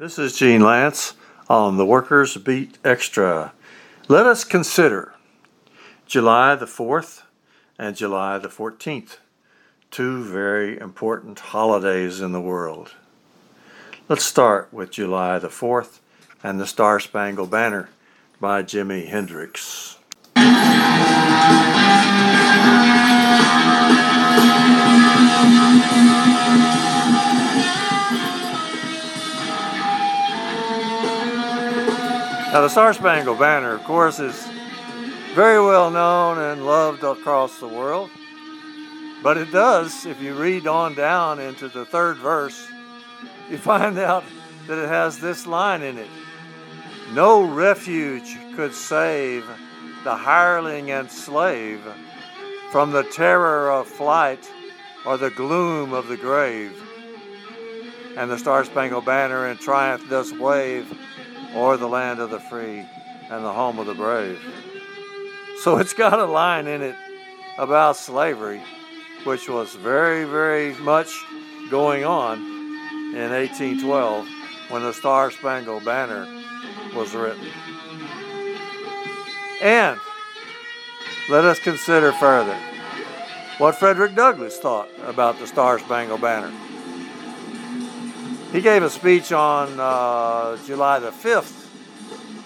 This is Gene Lantz on the Workers Beat Extra. Let us consider July the 4th and July the 14th, two very important holidays in the world. Let's start with July the 4th and the Star Spangled Banner by Jimi Hendrix. Now, the Star Spangled Banner, of course, is very well known and loved across the world. But it does, if you read on down into the third verse, you find out that it has this line in it No refuge could save the hireling and slave from the terror of flight or the gloom of the grave. And the Star Spangled Banner in triumph does wave or the land of the free and the home of the brave. So it's got a line in it about slavery, which was very, very much going on in 1812 when the Star Spangled Banner was written. And let us consider further what Frederick Douglass thought about the Star Spangled Banner. He gave a speech on uh, July the 5th,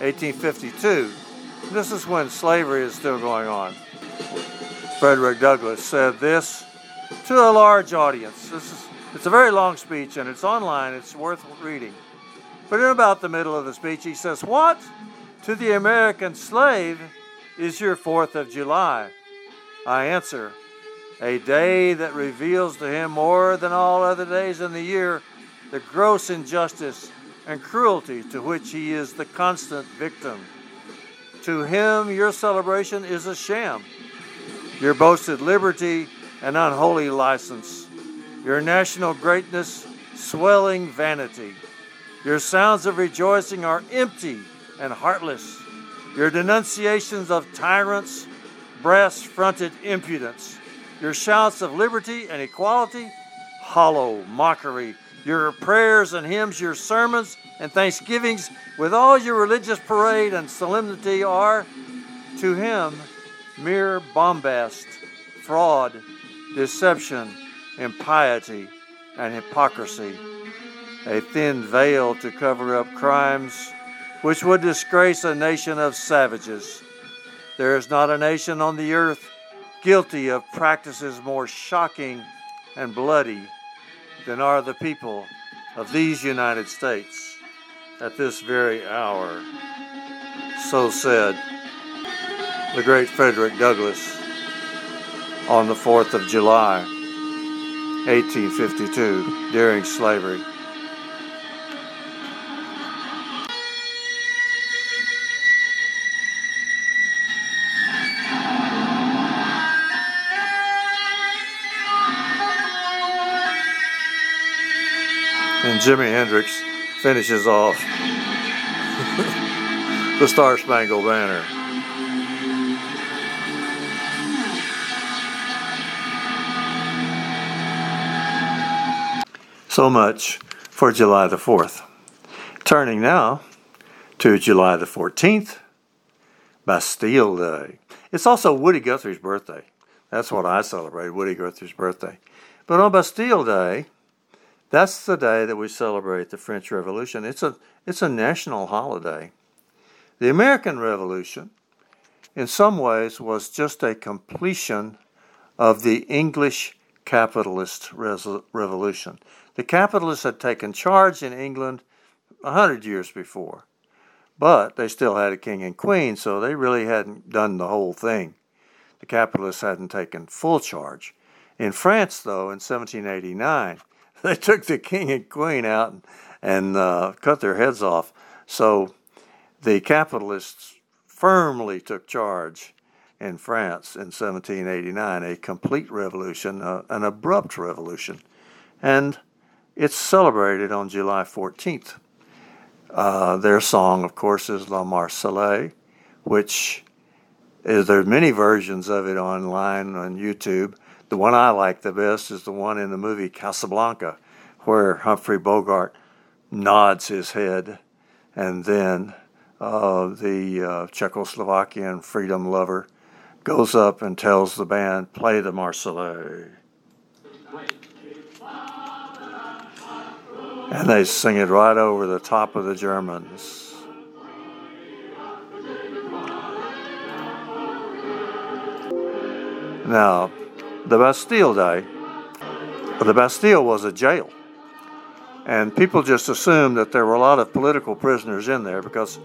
1852. This is when slavery is still going on. Frederick Douglass said this to a large audience. This is it's a very long speech and it's online. It's worth reading. But in about the middle of the speech, he says, "What to the American slave is your 4th of July?" I answer, "A day that reveals to him more than all other days in the year the gross injustice and cruelty to which he is the constant victim. To him, your celebration is a sham, your boasted liberty an unholy license, your national greatness swelling vanity. Your sounds of rejoicing are empty and heartless. Your denunciations of tyrants, brass fronted impudence. Your shouts of liberty and equality, hollow mockery your prayers and hymns, your sermons and thanksgivings, with all your religious parade and solemnity are, to him, mere bombast, fraud, deception, impiety, and hypocrisy, a thin veil to cover up crimes which would disgrace a nation of savages. There is not a nation on the earth guilty of practices more shocking and bloody than are the people of these United States at this very hour. So said the great Frederick Douglass on the 4th of July, 1852, during slavery. And Jimi Hendrix finishes off the Star Spangled Banner. So much for July the 4th. Turning now to July the 14th, Bastille Day. It's also Woody Guthrie's birthday. That's what I celebrate, Woody Guthrie's birthday. But on Bastille Day, that's the day that we celebrate the French Revolution. It's a, it's a national holiday. The American Revolution, in some ways, was just a completion of the English capitalist revolution. The capitalists had taken charge in England a hundred years before, but they still had a king and queen, so they really hadn't done the whole thing. The capitalists hadn't taken full charge. In France, though, in 1789, they took the king and queen out and, and uh, cut their heads off. So the capitalists firmly took charge in France in 1789, a complete revolution, uh, an abrupt revolution. And it's celebrated on July 14th. Uh, their song, of course, is La Marseillaise, which is there's many versions of it online on YouTube. The one I like the best is the one in the movie Casablanca, where Humphrey Bogart nods his head, and then uh, the uh, Czechoslovakian freedom lover goes up and tells the band, play the Marseillaise. And they sing it right over the top of the Germans. Now, the Bastille Day, the Bastille was a jail. And people just assumed that there were a lot of political prisoners in there because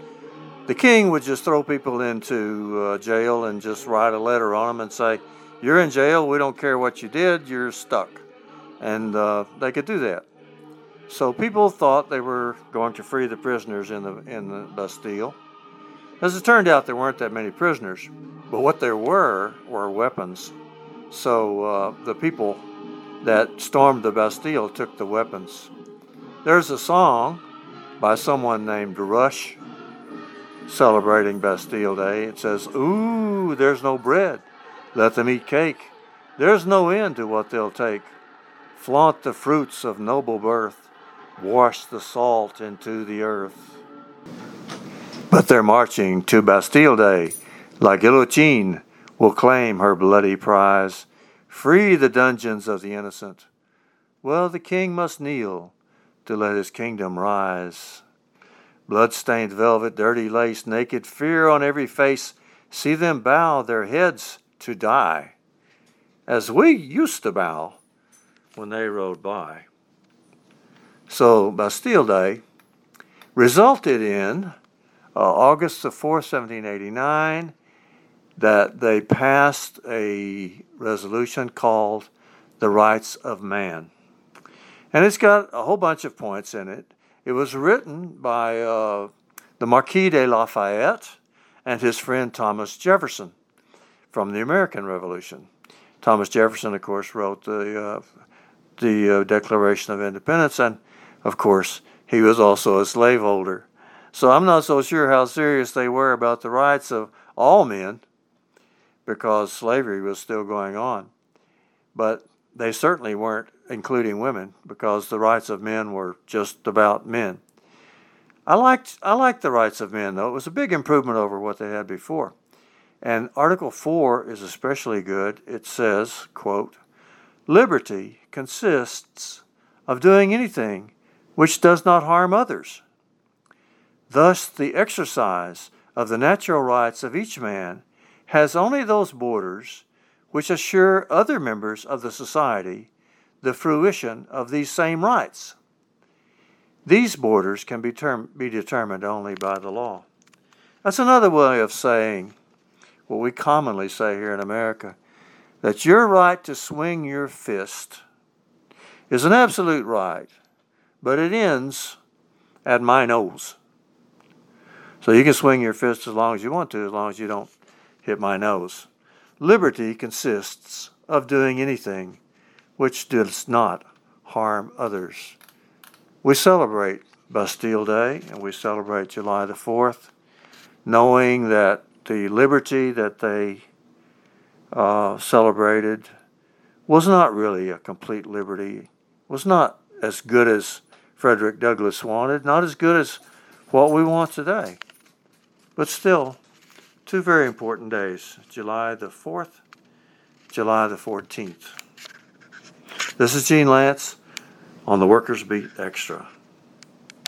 the king would just throw people into uh, jail and just write a letter on them and say, You're in jail, we don't care what you did, you're stuck. And uh, they could do that. So people thought they were going to free the prisoners in the, in the Bastille. As it turned out, there weren't that many prisoners, but what there were were weapons. So uh, the people that stormed the Bastille took the weapons. There's a song by someone named Rush celebrating Bastille Day. It says, Ooh, there's no bread. Let them eat cake. There's no end to what they'll take. Flaunt the fruits of noble birth. Wash the salt into the earth. But they're marching to Bastille Day. La Guillotine will claim her bloody prize. Free the dungeons of the innocent. Well, the king must kneel to let his kingdom rise. Blood-stained velvet, dirty lace, naked fear on every face. See them bow their heads to die, as we used to bow when they rode by. So Bastille Day resulted in uh, August the 4th, 1789, that they passed a resolution called the Rights of Man. And it's got a whole bunch of points in it. It was written by uh, the Marquis de Lafayette and his friend Thomas Jefferson from the American Revolution. Thomas Jefferson, of course, wrote the uh, the uh, Declaration of Independence, and of course, he was also a slaveholder. So I'm not so sure how serious they were about the rights of all men, because slavery was still going on. But they certainly weren't including women, because the rights of men were just about men. I liked I liked the rights of men though. It was a big improvement over what they had before. And Article 4 is especially good. It says, quote, Liberty consists of doing anything which does not harm others. Thus, the exercise of the natural rights of each man has only those borders which assure other members of the society the fruition of these same rights. These borders can be, term- be determined only by the law. That's another way of saying what we commonly say here in America that your right to swing your fist is an absolute right, but it ends at my nose. So you can swing your fist as long as you want to, as long as you don't hit my nose. Liberty consists of doing anything which does not harm others. We celebrate Bastille Day and we celebrate July the 4th, knowing that the liberty that they uh, celebrated was not really a complete liberty, was not as good as Frederick Douglass wanted, not as good as what we want today. But still, two very important days July the 4th, July the 14th. This is Gene Lantz on the Workers Beat Extra.